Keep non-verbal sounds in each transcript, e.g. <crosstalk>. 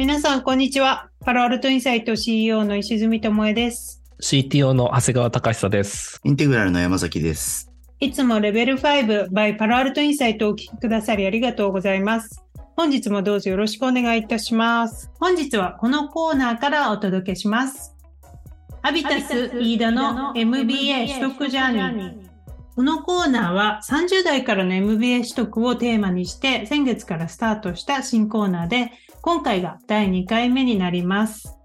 皆さん、こんにちは。パロアルトインサイト CEO の石積智恵です。CTO の長谷川隆久です。インテグラルの山崎です。いつもレベル5 by パロアルトインサイトをお聞きくださりありがとうございます。本日もどうぞよろしくお願いいたします。本日はこのコーナーからお届けします。アビタス飯田の MBA 取得ジャーニー。このコーナーは30代からの MBA 取得をテーマにして先月からスタートした新コーナーで今回が第2回目になります。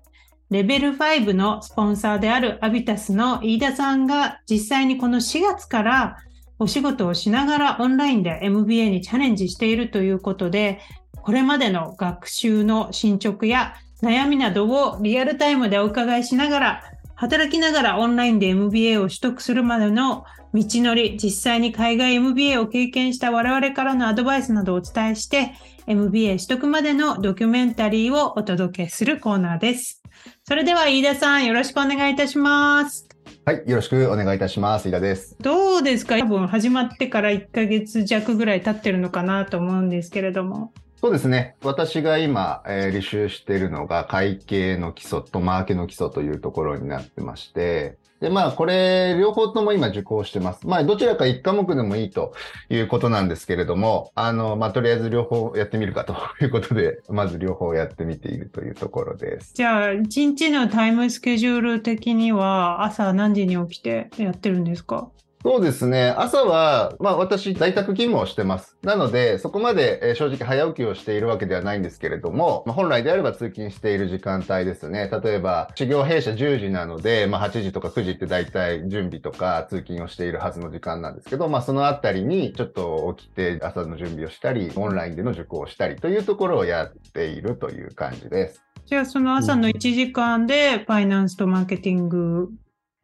レベル5のスポンサーであるアビタスの飯田さんが実際にこの4月からお仕事をしながらオンラインで MBA にチャレンジしているということで、これまでの学習の進捗や悩みなどをリアルタイムでお伺いしながら、働きながらオンラインで MBA を取得するまでの道のり、実際に海外 MBA を経験した我々からのアドバイスなどをお伝えして、MBA 取得までのドキュメンタリーをお届けするコーナーです。それでは飯田さん、よろしくお願いいたします。はい、よろしくお願いいたします。井田です。どうですか？多分始まってから1ヶ月弱ぐらい経ってるのかなと思うんですけれども。そうですね。私が今、えー履修しているのが会計の基礎とマーケの基礎というところになってまして、で、まあ、これ、両方とも今受講してます。まあ、どちらか1科目でもいいということなんですけれども、あの、まあ、とりあえず両方やってみるかということで、<laughs> まず両方やってみているというところです。じゃあ、1日のタイムスケジュール的には朝何時に起きてやってるんですか？そうですね。朝は、まあ私、在宅勤務をしてます。なので、そこまで、え正直早起きをしているわけではないんですけれども、まあ、本来であれば通勤している時間帯ですね。例えば、修行弊社10時なので、まあ8時とか9時って大体準備とか通勤をしているはずの時間なんですけど、まあそのあたりにちょっと起きて朝の準備をしたり、オンラインでの受講をしたりというところをやっているという感じです。じゃあ、その朝の1時間でファイナンスとマーケティング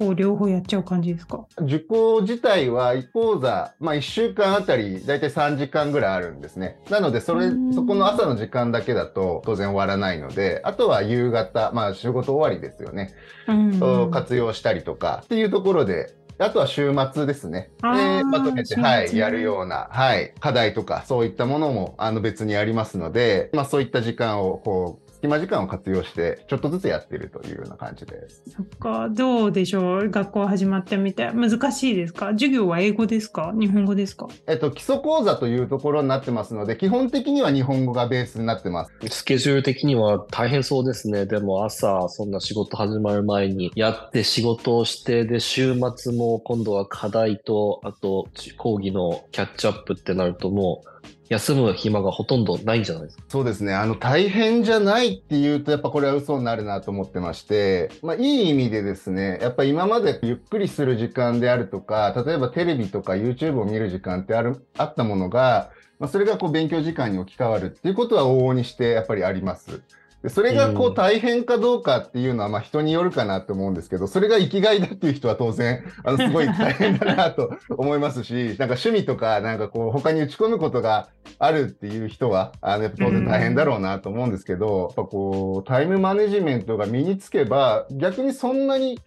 を両方やっちゃう感じですか？受講自体は1講座、まあ1週間あたりだいたい3時間ぐらいあるんですね。なので、それうん、そこの朝の時間だけだと当然終わらないので、あとは夕方、まあ仕事終わりですよね。うんを活用したりとかっていうところで、あとは週末ですね。で、まとめて、はい、やるような、はい、課題とかそういったものもあの別にありますので、まあそういった時間を、こう、隙間時間を活用して、ちょっとずつやっているというような感じです。そっか、どうでしょう？学校始まってみて。難しいですか？授業は英語ですか？日本語ですか？えっと、基礎講座というところになってますので、基本的には日本語がベースになってます。スケジュール的には大変そうですね。でも朝、そんな仕事始まる前にやって仕事をして、で、週末も今度は課題と、あと講義のキャッチアップってなるともう、休む暇がほとんどないんじゃないですか？そうですね。あの、大変じゃないっていうと、やっぱこれは嘘になるなと思ってまして、まあ、いい意味でですね、やっぱ今までゆっくりする時間であるとか、例えばテレビとか YouTube を見る時間ってある、あったものが、まあ、それがこう勉強時間に置き換わるっていうことは往々にしてやっぱりあります。でそれがこううん。大変かどうかっていうのはまあ人によるかなと思うんですけど、それが生きがいだっていう人は当然、<laughs> あの、すごい大変だなと思いますし、なんか趣味とか、なんかこう他に打ち込むことがあるっていう人は、あの、やっぱ当然大変だろうなと思うんですけど、やっぱこう、タイムマネジメントが身につけば、逆にそんなに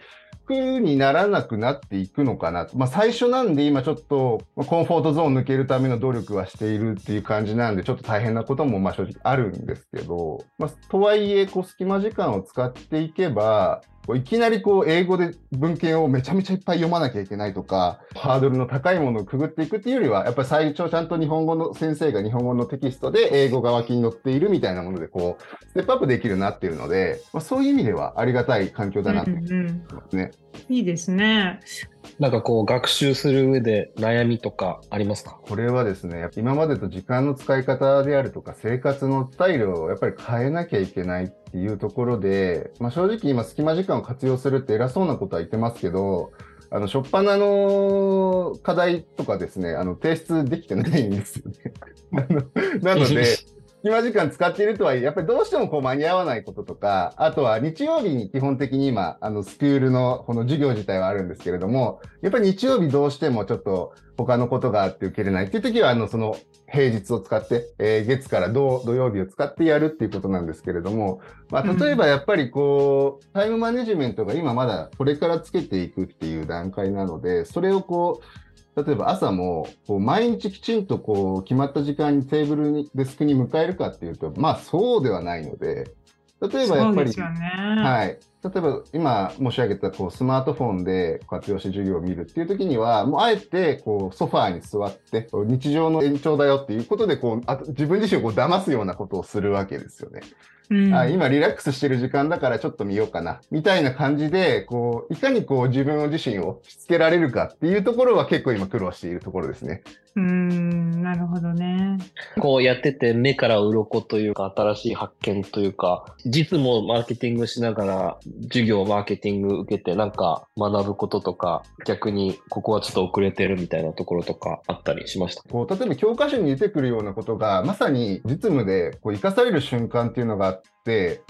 苦にならなくなっていくのかな。まあ最初なんで今ちょっとコンフォートゾーン抜けるための努力はしているっていう感じなんで、ちょっと大変なこともまあ正直あるんですけど、まあとはいえ、こう隙間時間を使っていけば、いきなりこう英語で文献をめちゃめちゃいっぱい読まなきゃいけないとか、ハードルの高いものをくぐっていくっていうよりは、やっぱり最初ちゃんと日本語の先生が日本語のテキストで英語が脇に載っているみたいなもので、こう、ステップアップできるなっていうので、まあ、そういう意味ではありがたい環境だなって思いますね。いいですね。なんかこう、学習する上で悩みとかありますか？これはですね、今までと時間の使い方であるとか、生活のスタイルをやっぱり変えなきゃいけないっていうところで、まあ、正直今隙間時間を活用するって偉そうなことは言ってますけど、あの、初っ端の課題とかですね、あの、提出できてないんですよね。<laughs> あのなので、隙間時間使っているとはいえ、やっぱりどうしてもこう間に合わないこととか、あとは日曜日に基本的に今、あの、スクールのこの授業自体はあるんですけれども、やっぱり日曜日どうしてもちょっと他のことがあって受けれないっていう時は、あの、その、平日を使って、えー月から土土曜日を使ってやるっていうことなんですけれども、まあ、例えばやっぱりこう、タイムマネジメントが今まだこれからつけていくっていう段階なので、それをこう、例えば朝もこう毎日きちんとこう決まった時間にテーブルにデスクに迎えるかっていうと、まあそうではないので、例えばやっぱり、ね。はい。例えば今申し上げたこうスマートフォンで活用して授業を見るっていう時には、もうあえてこうソファーに座って、日常の延長だよっていうことでこうあと自分自身をこう騙すようなことをするわけですよね。うんあ今リラックスしてる時間だからちょっと見ようかな、みたいな感じで、こう、いかにこう自分自身をしつけられるかっていうところは結構今苦労しているところですね。うーん、なるほどね。こうやってて目から鱗というか新しい発見というか、実務をマーケティングしながら授業マーケティング受けてなんか学ぶこととか、逆にここはちょっと遅れてるみたいなところとかあったりしました？こう例えば教科書に出てくるようなことがまさに実務でこう生かされる瞬間っていうのがあって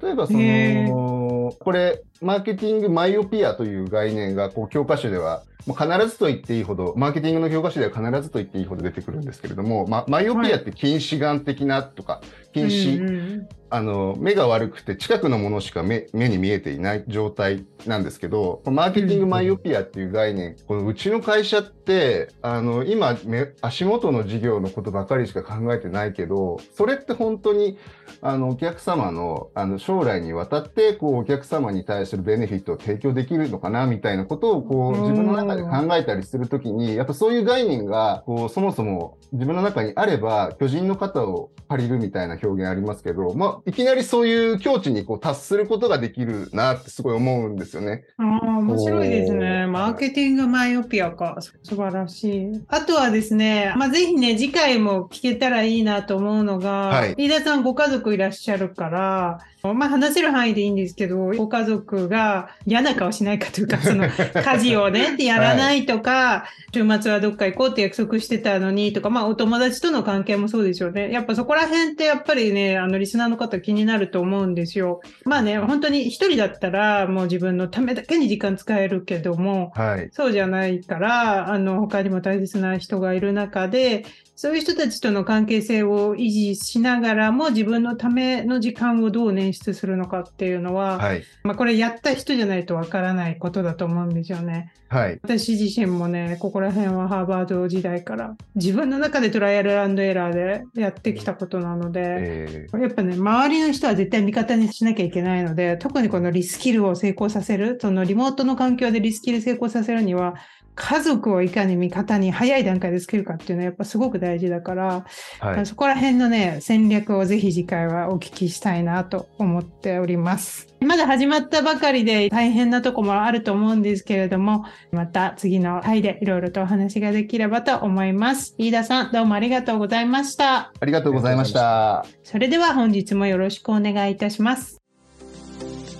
例えばそへのこれマーケティングマイオピアという概念がこう教科書ではもう必ずと言っていいほどマーケティングの教科書では必ずと言っていいほど出てくるんですけれども、ま、マイオピアって近視眼的なとか近視、うんうんあの目が悪くて近くのものしか目目に見えていない状態なんですけどマーケティングマイオピアっていう概念、このうちの会社ってあの今め足元の事業のことばかりしか考えてないけどそれって本当にあのお客様のあの将来にわたってこうお客様に対するベネフィットを提供できるのかなみたいなことをこううん自分の中で考えたりするときにやっぱそういう概念がこうそもそも自分の中にあれば巨人の肩を借りるみたいな表現ありますけど、まあ、いきなりそういう境地にこう達することができるなってすごい思うんですよね。ああ、面白いですね。マーケティングマイオピアか。素晴らしい。あとはですね、まあ、ぜひね、次回も聞けたらいいなと思うのが、はい飯田さんご家族いらっしゃるから、まあ、話せる範囲でいいんですけど、ご家族が嫌な顔しないかというか、<laughs> その家事をね、やらないとか、週末はどっか行こうって約束してたのにとか、まあ、お友達との関係もそうですよね。やっぱそこら辺ってやっぱりね、あの、リスナーの方気になると思うんですよ。まあね、本当に一人だったら、もう自分のためだけに時間使えるけども、はい。そうじゃないから、あの、他にも大切な人がいる中で、そういう人たちとの関係性を維持しながらも自分のための時間をどう捻出するのかっていうのは、はい。まあこれやった人じゃないとわからないことだと思うんですよね。はい。私自身もね、ここら辺はハーバード時代から自分の中でトライアルエラーでやってきたことなので、えーやっぱね、周りの人は絶対味方にしなきゃいけないので、特にこのリスキルを成功させる、そのリモートの環境でリスキル成功させるには、家族をいかに味方に早い段階でつけるかっていうのはやっぱすごく大事だから、はい。そこら辺のね、戦略をぜひ次回はお聞きしたいなと思っております。まだ始まったばかりで大変なとこもあると思うんですけれども、また次の回でいろいろとお話ができればと思います。飯田さん、どうもありがとうございました。ありがとうございました。それでは本日もよろしくお願いいたします。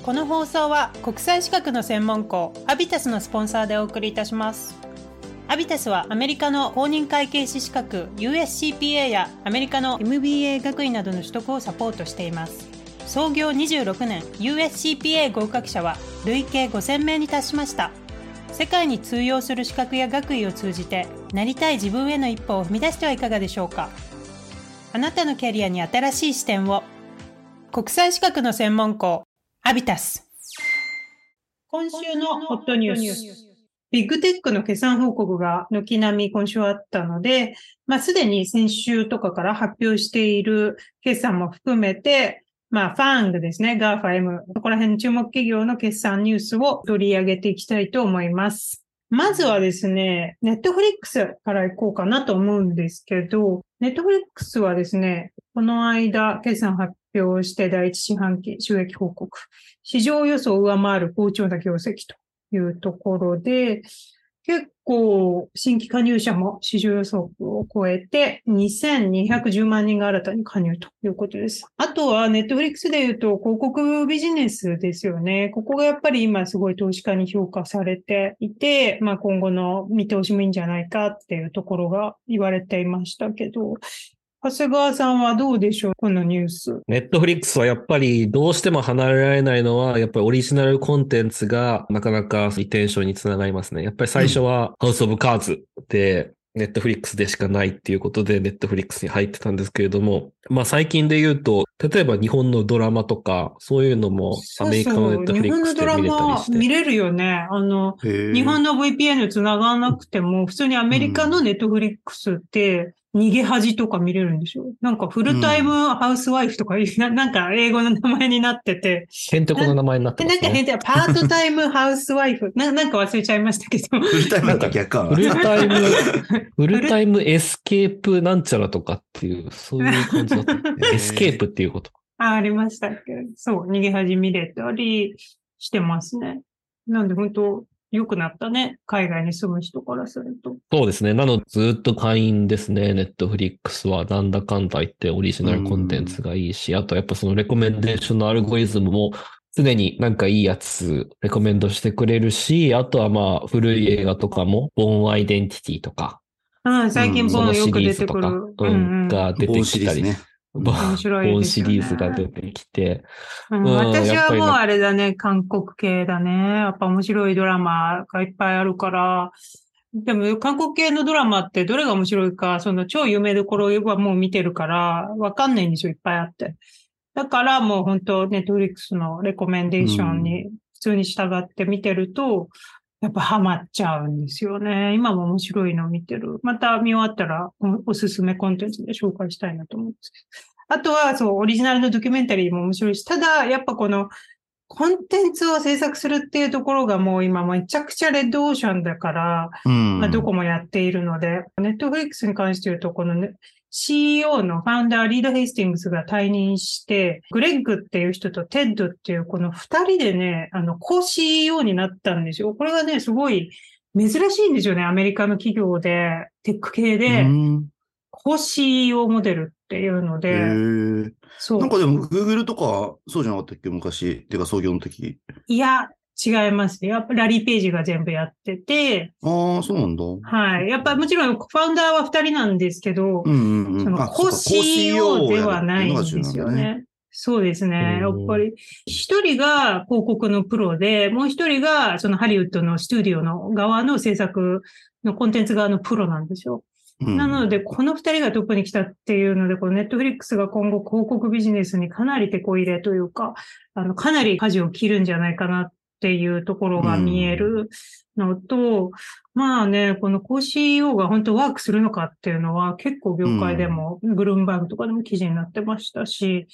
この放送は国際資格の専門校アビタスのスポンサーでお送りいたします。アビタスはアメリカの公認会計士資格 USCPA やアメリカの MBA 学位などの取得をサポートしています。創業26年 USCPA 合格者は累計5000名に達しました。世界に通用する資格や学位を通じてなりたい自分への一歩を踏み出してはいかがでしょうか。あなたのキャリアに新しい視点を。国際資格の専門校、アビタス。今週のホットニュース。ビッグテックの決算報告が軒並み今週あったので、まあすでに先週とかから発表している決算も含めて、まあファングですね、GAFAM、ここら辺の注目企業の決算ニュースを取り上げていきたいと思います。まずはですね、ネットフリックスから行こうかなと思うんですけど、ネットフリックスはですね、この間、決算発表して第一四半期収益報告、市場予想を上回る好調な業績というところで、結構新規加入者も市場予測を超えて2210万人が新たに加入ということです。あとはネットフリックスで言うと広告ビジネスですよね。ここがやっぱり今すごい投資家に評価されていて、まあ今後の見通しもいいんじゃないかっていうところが言われていましたけど、長谷川さんはどうでしょう？このニュース。ネットフリックスはやっぱりどうしても離れられないのは、やっぱりオリジナルコンテンツがなかなかリテンションにつながりますね。やっぱり最初は House of Cards で、ネットフリックスでしかないっていうことで、ネットフリックスに入ってたんですけれども、まあ最近で言うと、例えば日本のドラマとか、そういうのもアメリカのネットフリックスで見れたりして。見れるよね。あの、日日本の VPN 繋がらなくても、普通にアメリカのネットフリックスって、逃げ恥とか見れるんでしょ？なんか full-time housewife とか、<laughs> ななんか英語の名前になってて、へんてこの名前になってでますね。なんか変で、 part-time housewife。ななんか忘れちゃいましたけど。フルタイムだったら逆かなフルタイム、<laughs> フルタイムエスケープなんちゃらとかっていう、そういう感じだった。<laughs> escape っていうこと。あ、ありましたっけそう、逃げ恥見れたりしてますね。なんで本当良くなったね。海外に住む人からすると。そうですね。なので、ずっと会員ですね。ネットフリックスは。なんだかんだ言ってオリジナルコンテンツがいいし、あとやっぱそのレコメンデーションのアルゴリズムも常になんかいいやつレコメンドしてくれるし、あとはまあ古い映画とかも、ボーンアイデンティティとか、うん、最近うんボンよく出てくる。リーズとか、ううんん、うん。が出てきたり。リーズね。面白いね。シリーズが出てきて、うん。うん私はもうあれだね、韓国系だね。やっぱ面白いドラマがいっぱいあるから。でも、韓国系のドラマってどれが面白いか、その超有名どころはもう見てるから、わかんないんですよ、いっぱいあって。だからもう本当、ネットフリックスのレコメンデーションに普通に従って見てると、やっぱハマっちゃうんですよね。今も面白いの見てる。また見終わったらおおすすめコンテンツで紹介したいなと思うんですけど。あとは、そう、オリジナルのドキュメンタリーも面白いし、ただ、やっぱこの、コンテンツを制作するっていうところがもう今めちゃくちゃレッドオーシャンだから、うん。まあ、どこもやっているので、ネットフリックスに関して言うと、この、ね、CEO の founder、リード・ヘイスティングスが退任して、グレッグっていう人とテッドっていうこの二人でね、あの、co CEO になったんですよ。これがね、すごい珍しいんですよね。アメリカの企業で、テック系で、うん co CEO モデルっていうのへで、ーそう。なんかでも、Google とか、そうじゃなかったっけ？昔。っていうか、創業の時。いや、違います。やっぱラリー・ページが全部やってて、ああ、そうなんだ。はい。やっぱもちろんファウンダーは二人なんですけど、うんうんうん。その、あコ CEO ではないんですよ。ね。そうですね。やうんっぱり、一人が広告のプロで、もう一人がそのハリウッドのスタジオの側の制作のコンテンツ側のプロなんですよ。うんなので、この二人がトップに来たっていうので、このネットフリックスが今後広告ビジネスにかなり手こ入れというか、あの、かなり舵を切るんじゃないかなっていうところが見えるのと、まあね、この co-CEO が本当ワークするのかっていうのは結構業界でも、ブルームバーグとかでも記事になってましたし、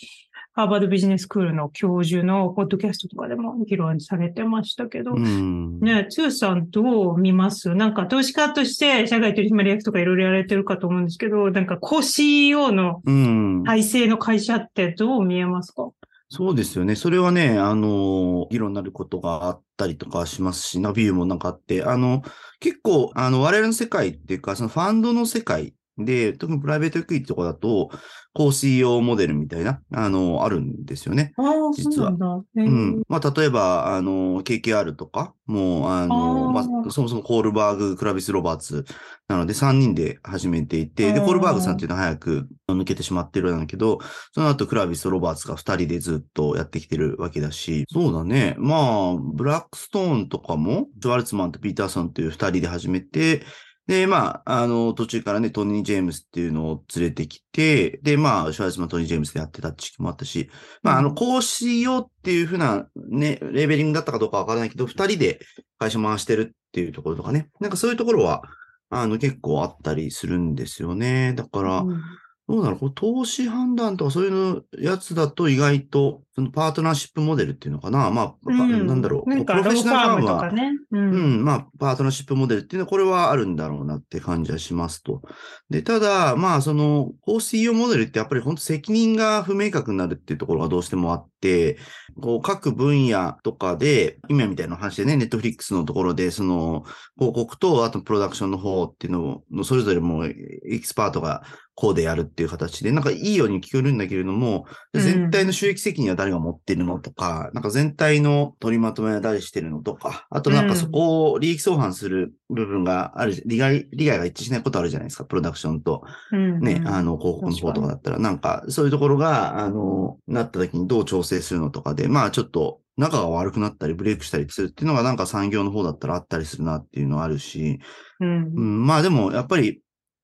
ハーバードビジネススクールの教授のポッドキャストとかでも議論されてましたけど、うん。ね、つゆさんどう見ます？なんか投資家として社外取締役とかいろいろやられてるかと思うんですけど、なんか co-CEO のうん。体制の会社ってどう見えますか？そうですよね。それはね、あの、議論になることがあったりとかしますし、ナビューもなんかあって、あの、結構、あの、我々の世界っていうか、そのファンドの世界で、特にプライベートエクイティとかだと、高 CEO モデルみたいな、あの、あるんですよね。ああ、実はそうなんうん。まあ、例えば、あの、KKR とか、もう、あの、あーまあ、そもそもコールバーグ、クラビス・ロバーツなので、3人で始めていて、で、コールバーグさんっていうのは早く抜けてしまってるんだけど、その後、クラビスロバーツが2人でずっとやってきてるわけだし、そうだね。まあ、ブラックストーンとかも、ジョアルツマンとピーターソンという2人で始めて、で、まあ、あの、途中からね、トニー・ジェームスっていうのを連れてきて、で、まあ、シュワルツマン、トニー・ジェームスでやってた時期もあったし、まあ、あの、こうしようっていうふうなね、レベリングだったかどうかわからないけど、二人で会社回してるっていうところとかね。なんかそういうところは、あの、結構あったりするんですよね。だから、うんどうなの、こう投資判断とかそういうやつだと意外と、そのパートナーシップモデルっていうのかな？まあ、うんなんだろう、なんか、プロフェッショナルファームね。う。うんん、まあ、パートナーシップモデルっていうのは、これはあるんだろうなって感じはしますと。で、ただ、まあ、その、高 CEO モデルってやっぱり本当責任が不明確になるっていうところがどうしてもあって、こう、各分野とかで、今みたいな話でね、ネットフリックスのところで、その、広告と、あとプロダクションの方っていうのの、それぞれもうエキスパートがこうでやるっていう形で、なんかいいように聞こえるんだけれども、うん全体の収益責任は誰が持ってるのとか、なんか全体の取りまとめは誰してるのとか、あとなんかそこを利益相反する部分がある、利害、利害が一致しないことあるじゃないですか、プロダクションとうん。ね、うんあの、広告の方とかだったら、なんかそういうところが、あの、なった時にどう調整するのとかで、まあちょっと仲が悪くなったりブレイクしたりするっていうのがなんか産業の方だったらあったりするなっていうのはあるし、うんう。ん、まあでも、やっぱり、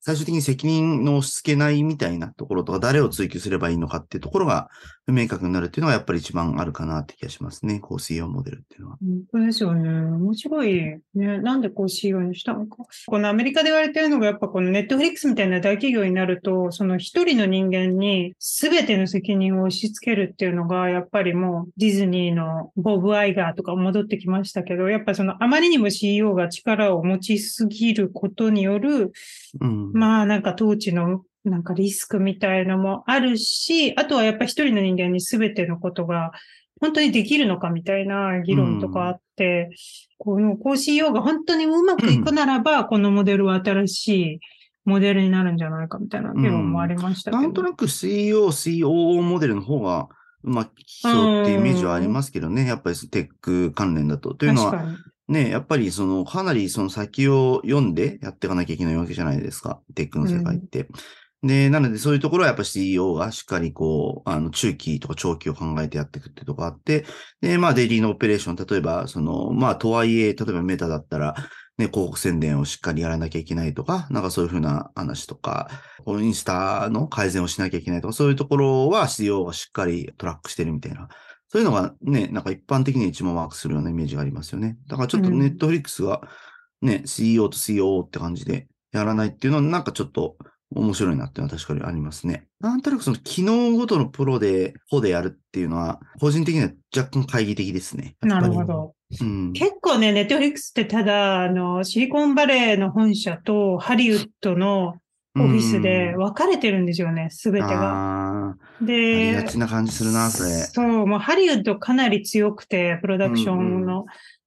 最終的に責任の押し付けないみたいなところとか、誰を追求すればいいのかっていうところが不明確になるっていうのがやっぱり一番あるかなって気がしますね。こう CEO モデルっていうのは。本当ですよね。面白い。ね。なんでこう CEO にしたのか。このアメリカで言われてるのが、やっぱこのネットフリックスみたいな大企業になると、その一人の人間に全ての責任を押し付けるっていうのが、やっぱりもうディズニーのボブ・アイガーとか戻ってきましたけど、やっぱそのあまりにも CEO が力を持ちすぎることによる、うん。まあなんか統治のなんかリスクみたいのもあるし、あとはやっぱ一人の人間に全てのことが本当にできるのかみたいな議論とかあって、このこう CEO が本当にうまくいくならば、このモデルは新しいモデルになるんじゃないかみたいな議論もありましたけど。なんとなく CEO、COO モデルの方がうまくいきそうっていうイメージはありますけどね。やっぱりテック関連だと。というのは。ね、やっぱりその、かなりその先を読んでやっていかなきゃいけないわけじゃないですか。テックの世界って。で、なのでそういうところはやっぱ CEO がしっかりこう、あの、中期とか長期を考えてやっていくってとこがあって、で、まあ、デイリーのオペレーション、例えば、その、まあ、とはいえ、例えばメタだったら、ね、広告宣伝をしっかりやらなきゃいけないとか、なんかそういうふうな話とか、インスタの改善をしなきゃいけないとか、そういうところは CEO がしっかりトラックしてるみたいな。そういうのがね、なんか一般的に一番ワークするようなイメージがありますよね。だからちょっとうんネットフリックスがね、CEO と COO って感じでやらないっていうのはなんかちょっと面白いなっていうのは確かにありますね。なんとなくその機能ごとのプロで、個でやるっていうのは、個人的には若干懐疑的ですね。なるほ。ど。うん。結構ね、ネットフリックスってただ、あの、シリコンバレーの本社とハリウッドのオフィスで分かれてるんですよね、すべてが。ああ、ありでが、ちな感じするな、それ。そう、もうハリウッドかなり強くて、プロダクションの。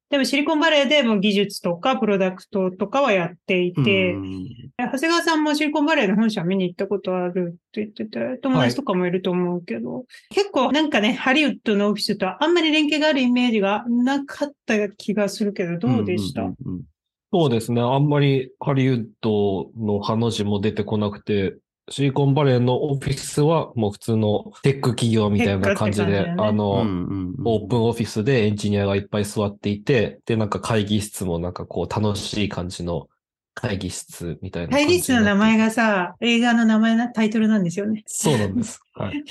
でもシリコンバレーでも技術とかプロダクトとかはやっていて、うん長谷川さんもシリコンバレーの本社見に行ったことあるって言ってて、友達とかもいると思うけど、結構なんかね、ハリウッドのオフィスとあんまり連携があるイメージがなかった気がするけど、どうでした、んんうんそうですね。あんまりハリウッドの話も出てこなくて、シリコンバレーのオフィスはもう普通のテック企業みたいな感じで、ねうあの、んうんうんオープンオフィスでエンジニアがいっぱい座っていて、で、なんか会議室もなんかこう楽しい感じの会議室みたいな感じ会議室の名前が。がさ、映画の名前な、タイトルなんですよね。そうなんです。<laughs> はい。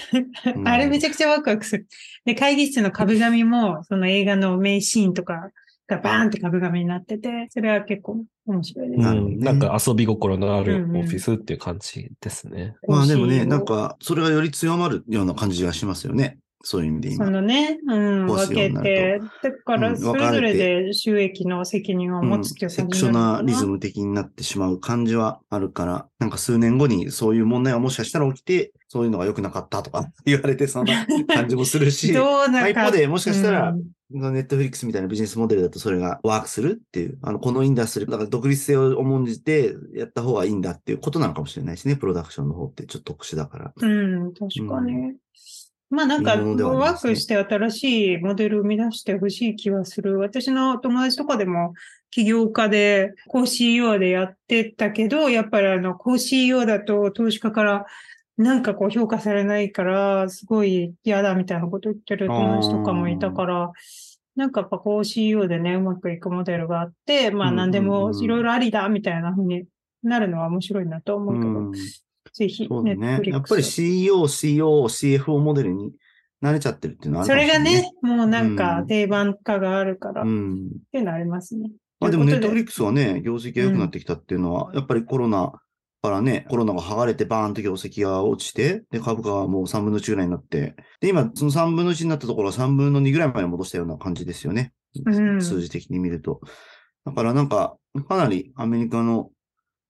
うんあれめちゃくちゃワクワクする。で、会議室の壁紙も、その映画の名シーンとかがバーンって壁紙になってて、それは結構面白いです。うん、なんか遊び心のあるうんうんオフィスっていう感じですね。まあでもね、なんか、それがより強まるような感じがしますよね。そういう意味でそ今。のね、うん、分けて、だからうんそれぞれで収益の責任を持つっていうセクショナリズム的になってしまう感じはあるから、なんか数年後にそういう問題がもしかしたら起きて、そういうのが良くなかったとか <laughs> 言われてそんな感じもするし、どうなんか。一方でもしかしたらうんネットフリックスみたいなビジネスモデルだとそれがワークするっていう、あの、このインダストリー、だから独立性を重んじてやった方がいいんだっていうことなのかもしれないしね、プロダクションの方ってちょっと特殊だから。うん、確かに。まあなんか、ワークして新しいモデルを生み出してほしい気はする。私の友達とかでも起業家で、co CEO でやってたけど、やっぱりあの、co CEO だと投資家からなんかこう評価されないから、すごい嫌だみたいなこと言ってる友達とかもいたから、なんかやっぱ co CEO でね、うまくいくモデルがあって、まあ何でもいろいろありだみたいな風になるのは面白いなと思うけど、うんぜひ、ね。ネットフリックスやっぱり CEO、COO、CFO モデルに慣れちゃってるっていうのはあるそかもしれがね、もうなんうんか定番化があるから、っうん。ていうのありますね。まあでもネットフリックスはね、業績が良くなってきたっていうのは、やっぱりコロナからね、コロナが剥がれてバーンと業績が落ちて、で、株価はもう3分の1ぐらいになって、で、今、その3分の1になったところは3分の2ぐらいまで戻したような感じですよね。うん数字的に見ると。だからなんか、かなりアメリカの、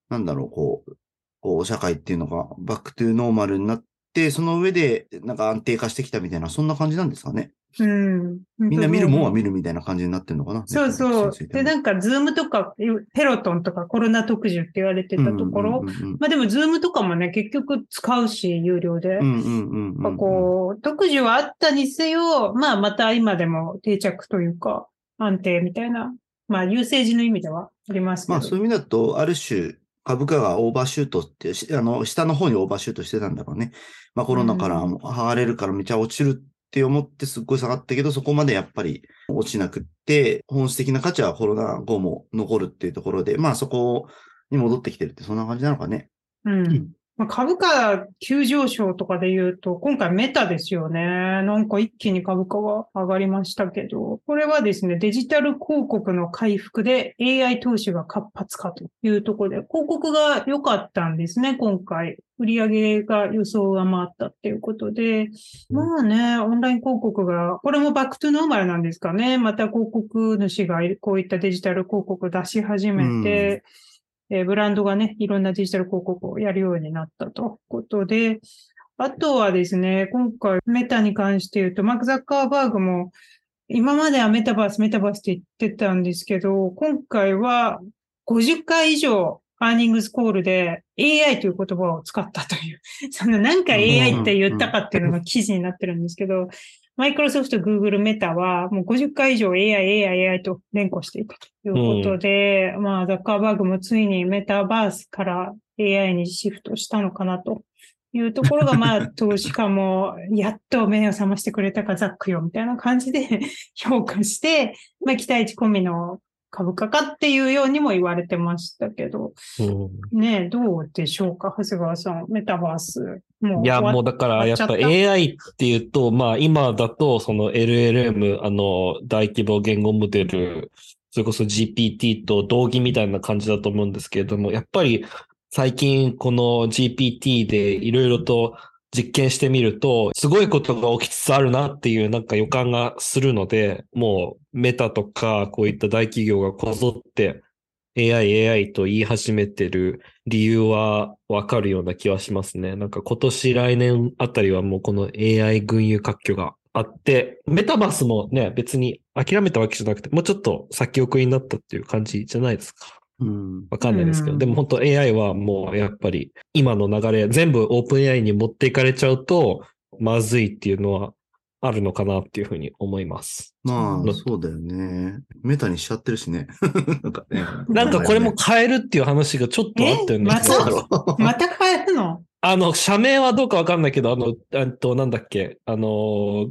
なんだろう、こう、こう、社会っていうのが back to normal になって、その上で、なんか安定化してきたみたいな、そんな感じなんですかね。うん。みんな見るもんは見る。るみたいな感じになってるのかな？そうそう。で、ななんか、ズームとか、ペロトンとかコロナ特需って言われてたところ、まあでも、ズームとかもね、結局使うし、有料で。うんうんうんうん。なんかこう、特需はあったにせよ、まあまた今でも定着というか、安定みたいな、まあ優勢時の意味ではありますけど。まあそういう意味だと、ある種、株価がオーバーシュートって、しあの、下の方にオーバーシュートしてたんだろうね。まあコロナからうん剥がれるからめちゃ落ちるって思ってすっごい下がったけど、そこまでやっぱり落ちなくって、本質的な価値はコロナ後も残るっていうところで、まあそこに戻ってきてるってそんな感じなのかね。うん。ま、株価急上昇とかで言うと、今回メタですよね。なんか一気に株価が上がりましたけど、これはですね、デジタル広告の回復で AI 投資が活発化というところで、広告が良かったんですね、今回。売上が予想を上回ったっていうことで、まあね、オンライン広告が、これも back to normal なんですかね。また広告主がこういったデジタル広告を出し始めて、えーブランドがね、いろんなデジタル広告をやるようになったということで、あとはですね、今回メタに関して言うと、マーク・ザッカーバーグも、今まではメタバース、メタバースって言ってたんですけど、今回は50回以上 earnings call で AI という言葉を使ったという、その何回 AI って言ったかっていうのが記事になってるんですけど、マイクロソフト、グーグル、メタはもう50回以上 AI、AI、AI と連呼していたということで、まあ、ザッカーバーグもついにメタバースから AI にシフトしたのかなというところが、まあ、投資家もやっと目を覚ましてくれたかザックよみたいな感じで <laughs> 評価して、まあ、期待値込みの株価かっていうようにも言われてましたけど、うんねえ、どうでしょうか、長谷川さん。メタバース。もういや、もうだから、やっぱ AI っていうと、まあ今だと、その LLM、あの、大規模言語モデル、それこそ GPT と同義みたいな感じだと思うんですけれども、やっぱり最近この GPT でいろいろと実験してみると、すごいことが起きつつあるなっていうなんか予感がするので、もうメタとかこういった大企業がこぞって AI、AI と言い始めてる理由はわかるような気はしますね。なんか今年来年あたりはもうこの AI 群雄割拠があって、メタバースもね、別に諦めたわけじゃなくて、もうちょっと先送りになったっていう感じじゃないですか。うん。わかんないですけど、うんでも本当 AI はもうやっぱり今の流れ、全部オープン AI に持っていかれちゃうと、まずいっていうのはあるのかなっていうふうに思います。まあ、うんそうだよね。メタにしちゃってるしね。<laughs> なんかね。なんかこれも変えるっていう話がちょっとあったよね。えまたまた変えるの？あの、社名はどうかわかんないけど、あの、えっと、なんだっけ、あの、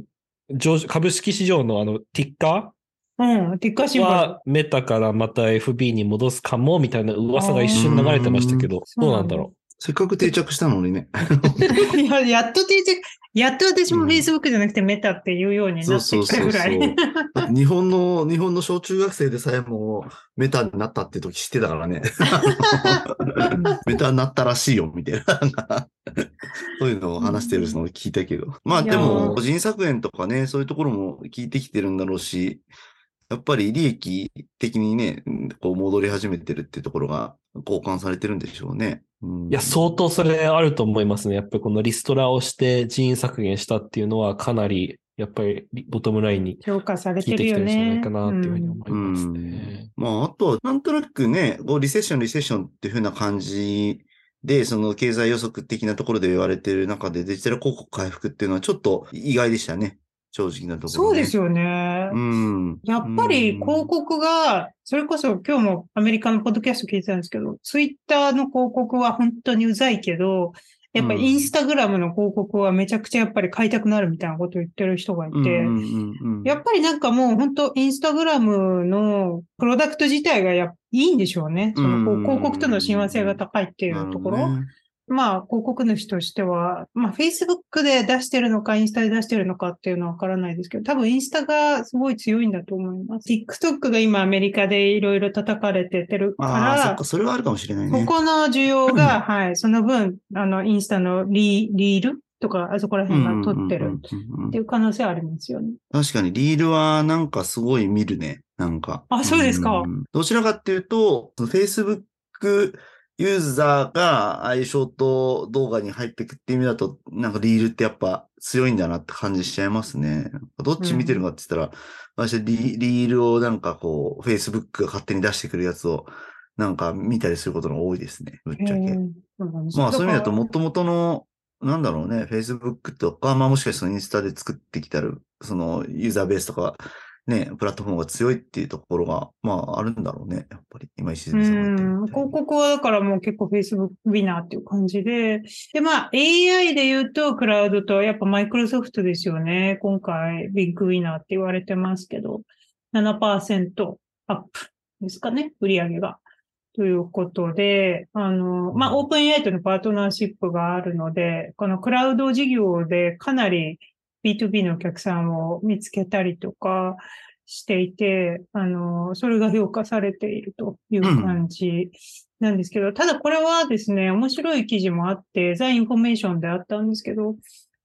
上株式市場のあの、ティッカうん、ティッカーシンボル。はメタからまた FB に戻すかも、みたいな噂が一瞬流れてましたけど、うんどうなんだろせっかく定着したのにね。いや、やっと定着、やっと私もうん Facebook じゃなくてメタっていうようになってきたぐらい。日本の、日本の小中学生でさえもメタになったって時知ってたからね。<laughs> メタになったらしいよ、みたいな。そういうのを話してるのを聞いたけど。まあでも、ー個人削減とかね、そういうところも聞いてきてるんだろうし、やっぱり利益的にね、こう戻り始めてるっていうところが交換されてるんでしょうね。うんう。いや、相当それあると思いますね。やっぱりこのリストラをして人員削減したっていうのはかなり、やっぱりボトムラインに評価され効いてるよてきてるんじゃないね。かなっていうふうにうん思いますね。まあ、あとは、なんとなくね、こうリセッション、リセッションっていう風な感じで、その経済予測的なところで言われてる中でデジタル広告回復っていうのはちょっと意外でしたね。正直なところ、そうですよ。よね。うん。やっぱりうん広告が、それこそ今日もアメリカのポッドキャスト聞いてたんですけど、ツイッターの広告は本当にうざいけど、やっぱりインスタグラムの広告はめちゃくちゃやっぱり買いたくなるみたいなことを言ってる人がいて、うんうんうんうんやっぱりなんかもう本当インスタグラムのプロダクト自体がやっいいんでしょうね。その広告との親和性が高いっていうところ。なるほどねまあ広告主としては、まあ Facebook で出してるのかインスタで出してるのかっていうのはわからないですけど、多分インスタがすごい強いんだと思います。TikTok が今アメリカでいろいろ叩かれててるかああ、そっらか、、それはあるかもしれないね。ここの需要が、<clears throat> はい、その分、あの、インスタのリリールとか、あそこら辺が取ってるっていう可能性はありますよね。確かに、リールはなんかすごい見るね。なんか。あそうですかんどちらかっていうと、Facebook ユーザーがああいうショート動画に入っていくっていう意味だと、なんかリールってやっぱ強いんだなって感じしちゃいますね。どっち見てるかって言ったら、私はリリールをなんかこう、Facebook が勝手に出してくるやつをなんか見たりすることが多いですね。ぶっちゃけ。うんまあそういう意味だと、ももともとの、なんだろうね、Facebook とか、まあもしかしたらインスタで作ってきたる、そのユーザーベースとか、ね、プラットフォームが強いっていうところが、まああるんだろうね、やっぱり。今石さん広告はだからもう結構 Facebook ウィナーっていう感じで、で、まあ AI で言うとクラウドとやっぱマイクロソフトですよね。今回ビッグウィナーって言われてますけど、7%アップですかね、売り上げが。ということで、あの、まあ、オープン AI とのパートナーシップがあるので、このクラウド事業でかなり B2B のお客さんを見つけたりとかしていて、あの、それが評価されているという感じなんですけど、ただこれはですね、面白い記事もあって、ザ・インフォメーションであったんですけど、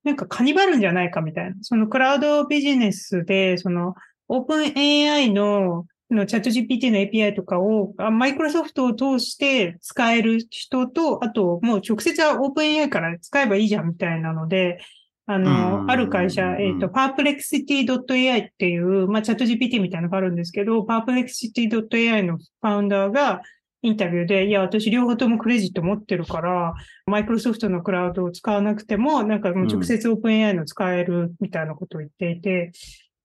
なんかカニバルんじゃないかみたいな。そのクラウドビジネスで、そのオープン AI ののチャット GPT の API とかをマイクロソフトを通して使える人と、あともう直接はオープン AI から使えばいいじゃんみたいなので、あの、ある会社、えっ、と、perplexity.ai っていう、まあ、チャット GPT みたいなのがあるんですけど、perplexity.ai のファウンダーがインタビューで、いや、私両方ともクレジット持ってるから、マイクロソフトのクラウドを使わなくても、なんかもう直接オープン AI の使えるみたいなことを言っていて、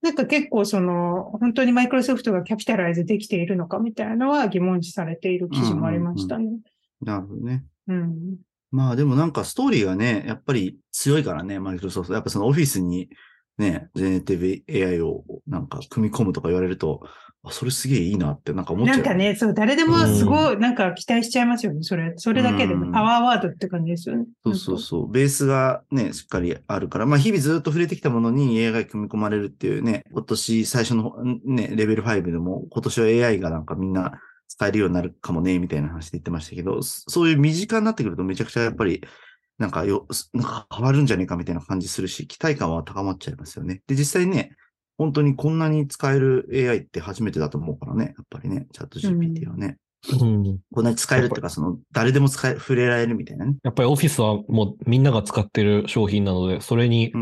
なんか結構その、本当にマイクロソフトがキャピタライズできているのかみたいなのは疑問視されている記事もありましたね。うんうんうん、なるほどね。うん。まあでもなんかストーリーがね、やっぱり強いからね、マイクロソフト。やっぱそのオフィスにね、ジェネティブ AI をなんか組み込むとか言われると、あ、それすげえいいなってなんか思っちゃう。なんかね、そう、誰でもすごい、なんか期待しちゃいますよね。それ、それだけで、パワーワードって感じですよね。そうそうそう。ベースがね、しっかりあるから、まあ日々ずっと触れてきたものに AI が組み込まれるっていうね、今年最初のね、レベル5でも、今年は AI がなんかみんな使えるようになるかもね、みたいな話で言ってましたけど、そういう身近になってくるとめちゃくちゃやっぱり、なんかよ、なんか変わるんじゃねえかみたいな感じするし、期待感は高まっちゃいますよね。で、実際ね、本当にこんなに使える AI って初めてだと思うからね。やっぱりね、チャット GPT はね。うん、こんなに使えるっていうか、その、誰でも使え、触れられるみたいなね。やっぱりオフィスはもうみんなが使ってる商品なので、それに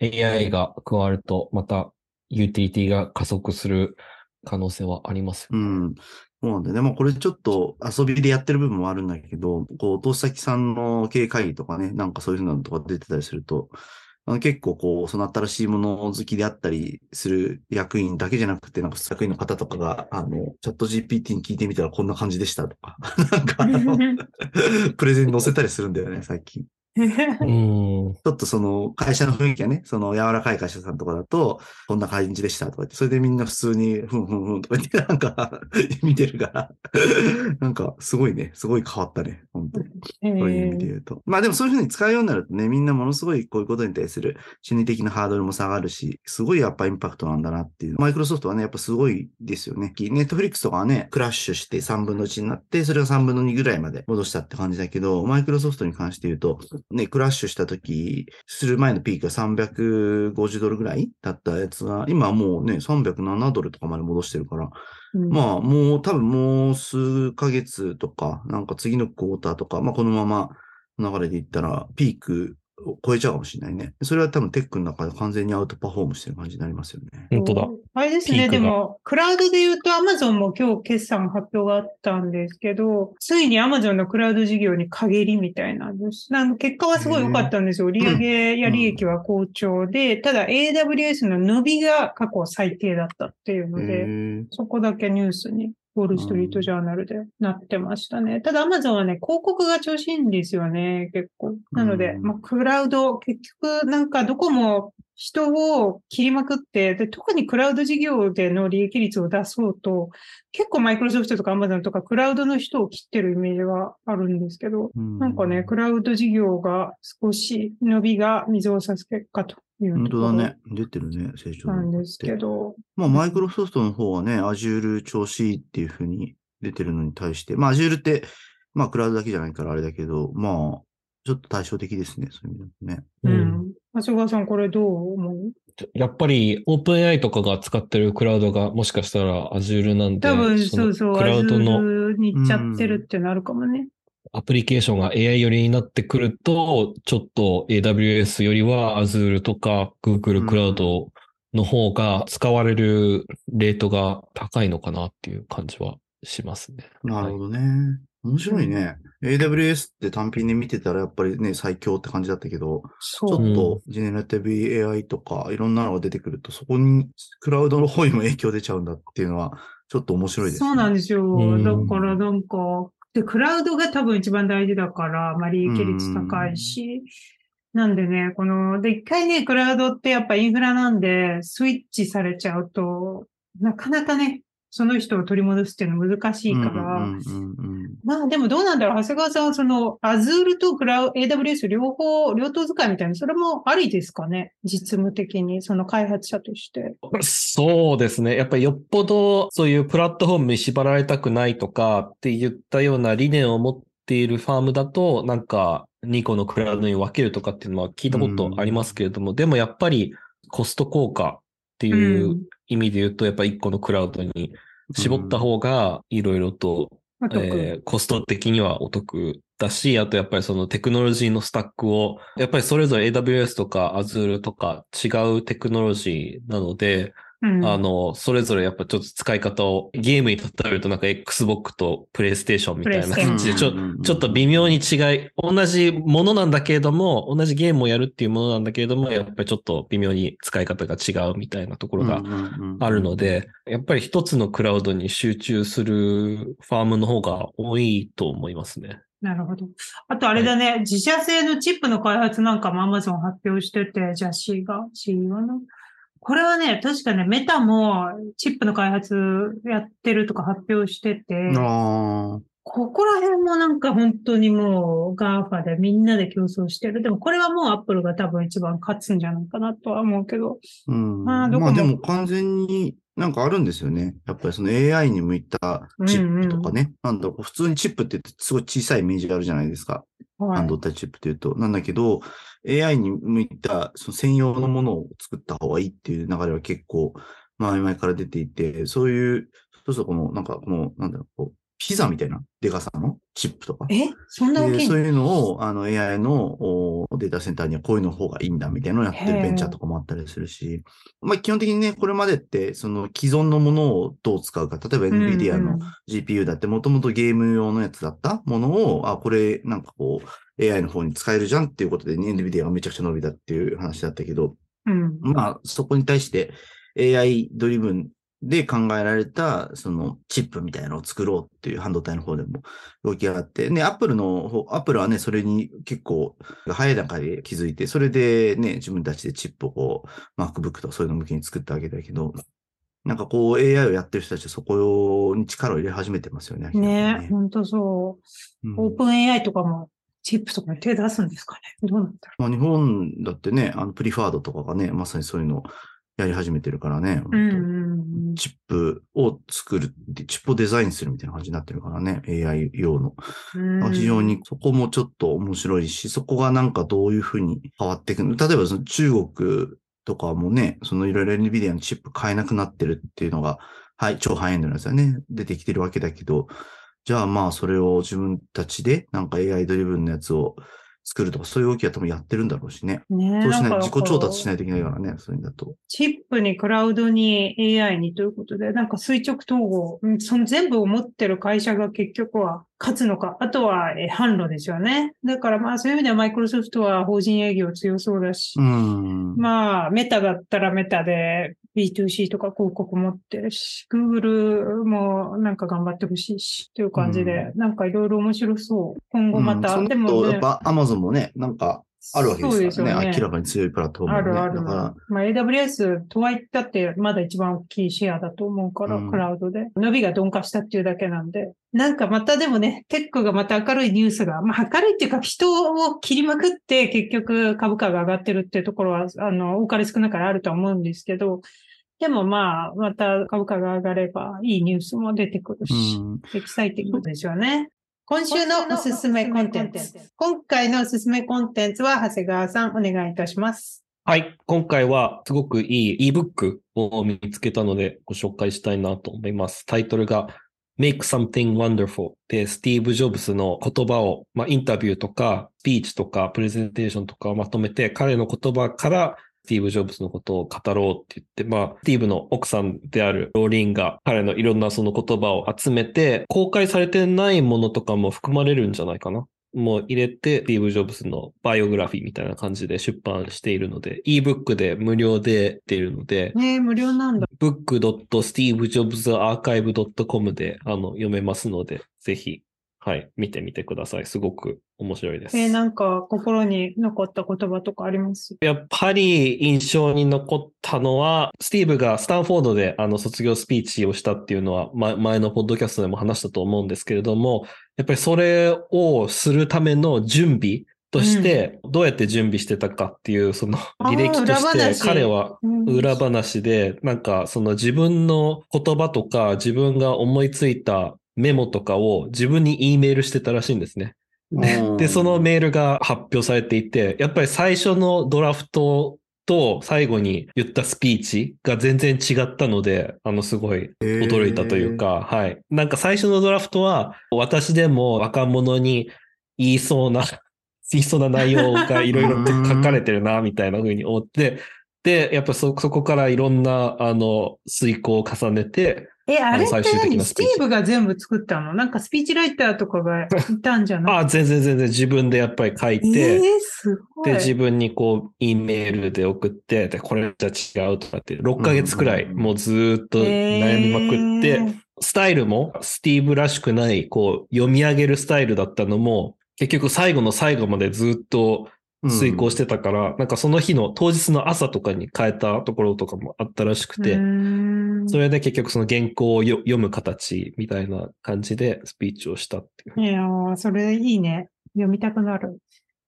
AI が加わると、またユーティリティが加速する可能性はありますよね。うん。そうなんだよね。まあこれちょっと遊びでやってる部分もあるんだけど、こう、投資先さんの経営会議とかね、なんかそういうのとか出てたりすると、結構こう、その新しいもの好きであったりする役員だけじゃなくて、なんか役員の方とかが、あの、チャット GPT に聞いてみたらこんな感じでしたとか、<laughs> なんかあの、<laughs> プレゼンに載せたりするんだよね、最近。ちょっとその会社の雰囲気がね、その柔らかい会社さんとかだと、こんな感じでしたとか言って、それでみんな普通にふんふんふんとか言って、<laughs> なんか見てるから、<laughs> なんかすごいね、すごい変わったね、本当に。そういう意味で言うと。まあでもそういうふうに使うようになるとね、みんなものすごいこういうことに対する心理的なハードルも下がるし、すごいやっぱインパクトなんだなっていう。マイクロソフトはね、やっぱすごいですよね。ネットフリックスとかはね、クラッシュして3分の1になって、それが3分の2ぐらいまで戻したって感じだけど、マイクロソフトに関して言うと、ね、クラッシュした時、する前のピークが350ドルぐらいだったやつが、今はもうね、307ドルとかまで戻してるから、うん、まあ、もう多分もう数ヶ月とか、なんか次のクォーターとか、まあこのまま流れでいったら、ピークを超えちゃうかもしれないね。それは多分テックの中で完全にアウトパフォームしてる感じになりますよね。本当だ。あれですね。でも、クラウドで言うと Amazon も今日決算発表があったんですけど、ついに Amazon のクラウド事業に限りみたいなんです。なん結果はすごい良かったんですよ。売上や利益は好調で、ただ AWS の伸びが過去最低だったっていうので、そこだけニュースにウォールストリートジャーナルでなってましたね。ただアマゾンはね、広告が調子いいんですよね、結構。なので、まあ、クラウド、結局なんかどこも人を切りまくって、で、特にクラウド事業での利益率を出そうと、結構マイクロソフトとかアマゾンとかクラウドの人を切ってるイメージがあるんですけど、なんかね、クラウド事業が少し伸びが水を差す結果と本当だね。出てるね、成長なんですけど。まあ、マイクロソフトの方はね、Azure 調子いいっていうふうに出てるのに対して、まあ、Azure って、まあ、クラウドだけじゃないからあれだけど、まあ、ちょっと対照的ですね、そういう意味でね。うん。長谷川さん、これどう思う？やっぱり OpenAI とかが使ってるクラウドがもしかしたら Azure なんで、多分そうそう、クラウドのに行っちゃってるってなるかもね。アプリケーションが AI 寄りになってくると、ちょっと AWS よりは Azure とか Google クラウドの方が使われるレートが高いのかなっていう感じはしますね。なるほどね。面白いね。AWS って単品で見てたらやっぱりね、最強って感じだったけど、ちょっとジェネラティブ AI とかいろんなのが出てくると、そこにクラウドの方にも影響出ちゃうんだっていうのは、ちょっと面白いですね。そうなんですよ。だからなんか、で、クラウドが多分一番大事だから、まあ、利益率高いし、なんでね、この、で、一回ね、クラウドってやっぱインフラなんで、スイッチされちゃうと、なかなかね、その人を取り戻すっていうの難しいから、まあでもどうなんだろう。長谷川さんはその Azure とクラウ AWS 両方、両党使いみたいな、それもありですかね？実務的に、その開発者として。そうですね。やっぱりよっぽどそういうプラットフォームに縛られたくないとかって言ったような理念を持っているファームだと、なんか2個のクラウドに分けるとかっていうのは聞いたことありますけれども、でもやっぱりコスト効果っていううん。意味で言うと、やっぱ1個のクラウドに絞った方がいろいろとえーコスト的にはお得だし、あとやっぱりそのテクノロジーのスタックを、やっぱりそれぞれ AWS とか Azure とか違うテクノロジーなので、うんあの、それぞれやっぱちょっと使い方をゲームに例えるとなんか Xbox と PlayStation みたいな感じで、ちょちょっと微妙に違い、同じものなんだけれども、同じゲームをやるっていうものなんだけれども、やっぱりちょっと微妙に使い方が違うみたいなところがあるので、やっぱり一つのクラウドに集中するファームの方が多いと思いますね。なるほど。あとあれだね、自社製のチップの開発なんかも Amazon 発表してて、じゃあ C が、CEO の。これはね、確かね、メタもチップの開発やってるとか発表してて。ここら辺もなんか本当にもう GAFA でみんなで競争してる。でもこれはもう Apple が多分一番勝つんじゃないかなとは思うけど。うん。まあどこもまあでも完全になんかあるんですよね。やっぱりその AI に向いたチップとかね。なんだろう、普通にチップって言ってすごい小さいイメージがあるじゃないですか。はい半導体チップっていうと。なんだけど、AI に向いたその専用のものを作った方がいいっていう流れは結構前々から出ていて、そういう、そうするとこの、なんかこの、なんだろう、こうピザみたいなデカさの？チップとか？え？そんな大きいの？でそういうのを、あの、AI のおデータセンターにはこういうの方がいいんだみたいなのをやってるベンチャーとかもあったりするし、まあ基本的にね、これまでって、その既存のものをどう使うか、例えば NVIDIA の GPU だってもともとゲーム用のやつだったものを、あ、これなんかこう AI の方に使えるじゃんっていうことで、ね、NVIDIA がめちゃくちゃ伸びたっていう話だったけど、うん。まあそこに対して AI ドリブンで考えられた、そのチップみたいなのを作ろうっていう半導体の方でも動きがあって、ね、アップルの方、アップルはね、それに結構早い段階で気づいて、それでね、自分たちでチップをこう、MacBook とかそういうの向けに作ったわけだけど、なんかこう AI をやってる人たちはそこに力を入れ始めてますよね。ねほんとそう。うんオープン AI とかもチップとかに手出すんですかねどうなんだろまあ、日本だってね、あのプリファードとかがね、まさにそういうのをやり始めてるからね。チップを作るって、チップをデザインするみたいな感じになってるからね、AI 用の。うん非常にそこもちょっと面白いし、そこがなんかどういうふうに変わっていくの？例えばその中国とかもね、そのいろいろ NVIDIA のチップ買えなくなってるっていうのが、はい、超ハイエンドのやつはね、出てきてるわけだけど、じゃあまあそれを自分たちでなんか AI ドリブンのやつを作るとか、そういう動きは多分やってるんだろうしね。ねそうしない、自己調達しないといけないからね、そういうんだと。チップにクラウドに AI にということで、なんか垂直統合、うんその全部を持ってる会社が結局は勝つのか、あとはえ販路ですよね。だからまあそういう意味ではマイクロソフトは法人営業強そうだし、うん。まあメタだったらメタで B2C とか広告持ってるし、Google もなんか頑張ってほしいし、という感じで、なんかいろいろ面白そう。今後また、うん、でもね。やっぱ Amazon もね、なんかあるわけですからね。ね明らかに強いプラットフォームだね。あるある。だから、まあ、AWS とはいったってまだ一番大きいシェアだと思うから、うんクラウドで。伸びが鈍化したっていうだけなんで。なんかまたでもね、テックがまた明るいニュースが、まあ明るいっていうか人を切りまくって結局株価が上がってるっていうところは、あの、多かれ少なかれあるとは思うんですけど、でもまあ、また株価が上がればいいニュースも出てくるし、うんエキサイティングですよね。今週のおすすめコンテンツ。今回のおすすめコンテンツは長谷川さんお願いいたします。はい。今回はすごくいい ebook を見つけたのでご紹介したいなと思います。タイトルが Make Something Wonderful で、スティーブ・ジョブズの言葉を、まあ、インタビューとか、スピーチとか、プレゼンテーションとかをまとめて、彼の言葉からスティーブ・ジョブズのことを語ろうって言って、まあ、スティーブの奥さんであるローリンが彼のいろんなその言葉を集めて、公開されてないものとかも含まれるんじゃないかな。もう入れて、スティーブ・ジョブズのバイオグラフィーみたいな感じで出版しているので、ebook で無料で出るので、ねえ、無料なんだ。book.stevejobsarchive.com であの読めますので、ぜひ、はい、見てみてください。すごく面白いです。えーなんか心に残った言葉とかあります？やっぱり印象に残ったのは、スティーブがスタンフォードであの卒業スピーチをしたっていうのは、ま前のポッドキャストでも話したと思うんですけれども、やっぱりそれをするための準備として、どうやって準備してたかっていう、その履歴と裏して、話彼はうん裏話で、なんかその自分の言葉とか自分が思いついたメモとかを自分に E メールしてたらしいんですね。うんで、そのメールが発表されていて、やっぱり最初のドラフトと最後に言ったスピーチが全然違ったので、あの、すごい驚いたというか、はい。なんか最初のドラフトは、私でも若者に言いそうな、<laughs> 言いそうな内容がいろいろと書かれてるな、みたいな風に思って、で、やっぱそ、そこからいろんな、あの、遂行を重ねて、え、あれって最終的何？なスティーブが全部作ったの？なんかスピーチライターとかがいたんじゃないあ、全然全然自分でやっぱり書いて、えー、すごい。で、自分にこう、E メールで送って、で、これじゃ違うとかって、6ヶ月くらい、うんもうずーっと悩みまくって、えースタイルもスティーブらしくない、こう、読み上げるスタイルだったのも、結局最後の最後までずっと遂行してたから、なんかその日の当日の朝とかに変えたところとかもあったらしくて、それで結局その原稿をよ読む形みたいな感じでスピーチをしたっていう。いやーそれいいね。読みたくなる。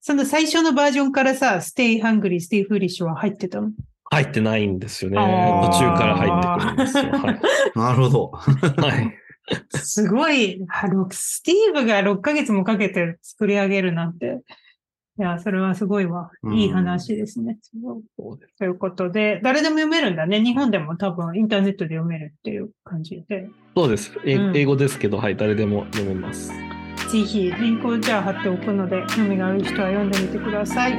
その最初のバージョンからさ、Stay Hungry, Stay Foolish は入ってたの？入ってないんですよね。途中から入ってくるんですよ。<laughs> はい。なるほど。はい。すごい、スティーブが6ヶ月もかけて作り上げるなんて。いや、それはすごいわ。いい話ですね。そうですということで、誰でも読めるんだね。日本でも多分インターネットで読めるっていう感じで。そうです。えうん英語ですけど、はい、誰でも読めます。ぜひ、リンクをじゃあ貼っておくので、興味がある人は読んでみてください。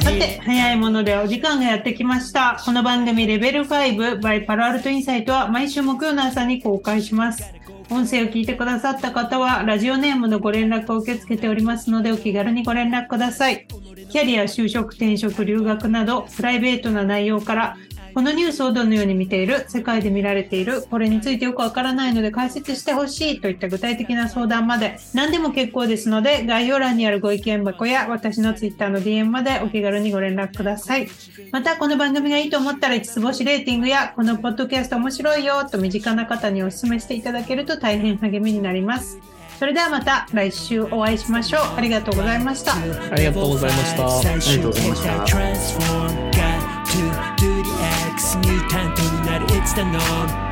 さて、早いものでお時間がやってきました。この番組レベル5 by パロアルトインサイトは毎週木曜の朝に公開します。音声を聞いてくださった方は、ラジオネームのご連絡を受け付けておりますので、お気軽にご連絡ください。キャリア、就職、転職、留学など、プライベートな内容から、このニュースをどのように見ている、世界で見られている、これについてよくわからないので解説してほしいといった具体的な相談まで、何でも結構ですので、概要欄にあるご意見箱や私の Twitter の DM までお気軽にご連絡ください。また、この番組がいいと思ったら5つ星レーティングや、このポッドキャスト面白いよと身近な方にお勧めしていただけると大変励みになります。それではまた来週お会いしましょう。ありがとうございました。ありがとうございましたありがとうございましたに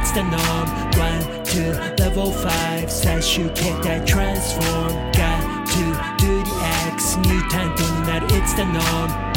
It's the norm. One, two, level five says you kick that transform. Got to do the X, new time to not it's the norm.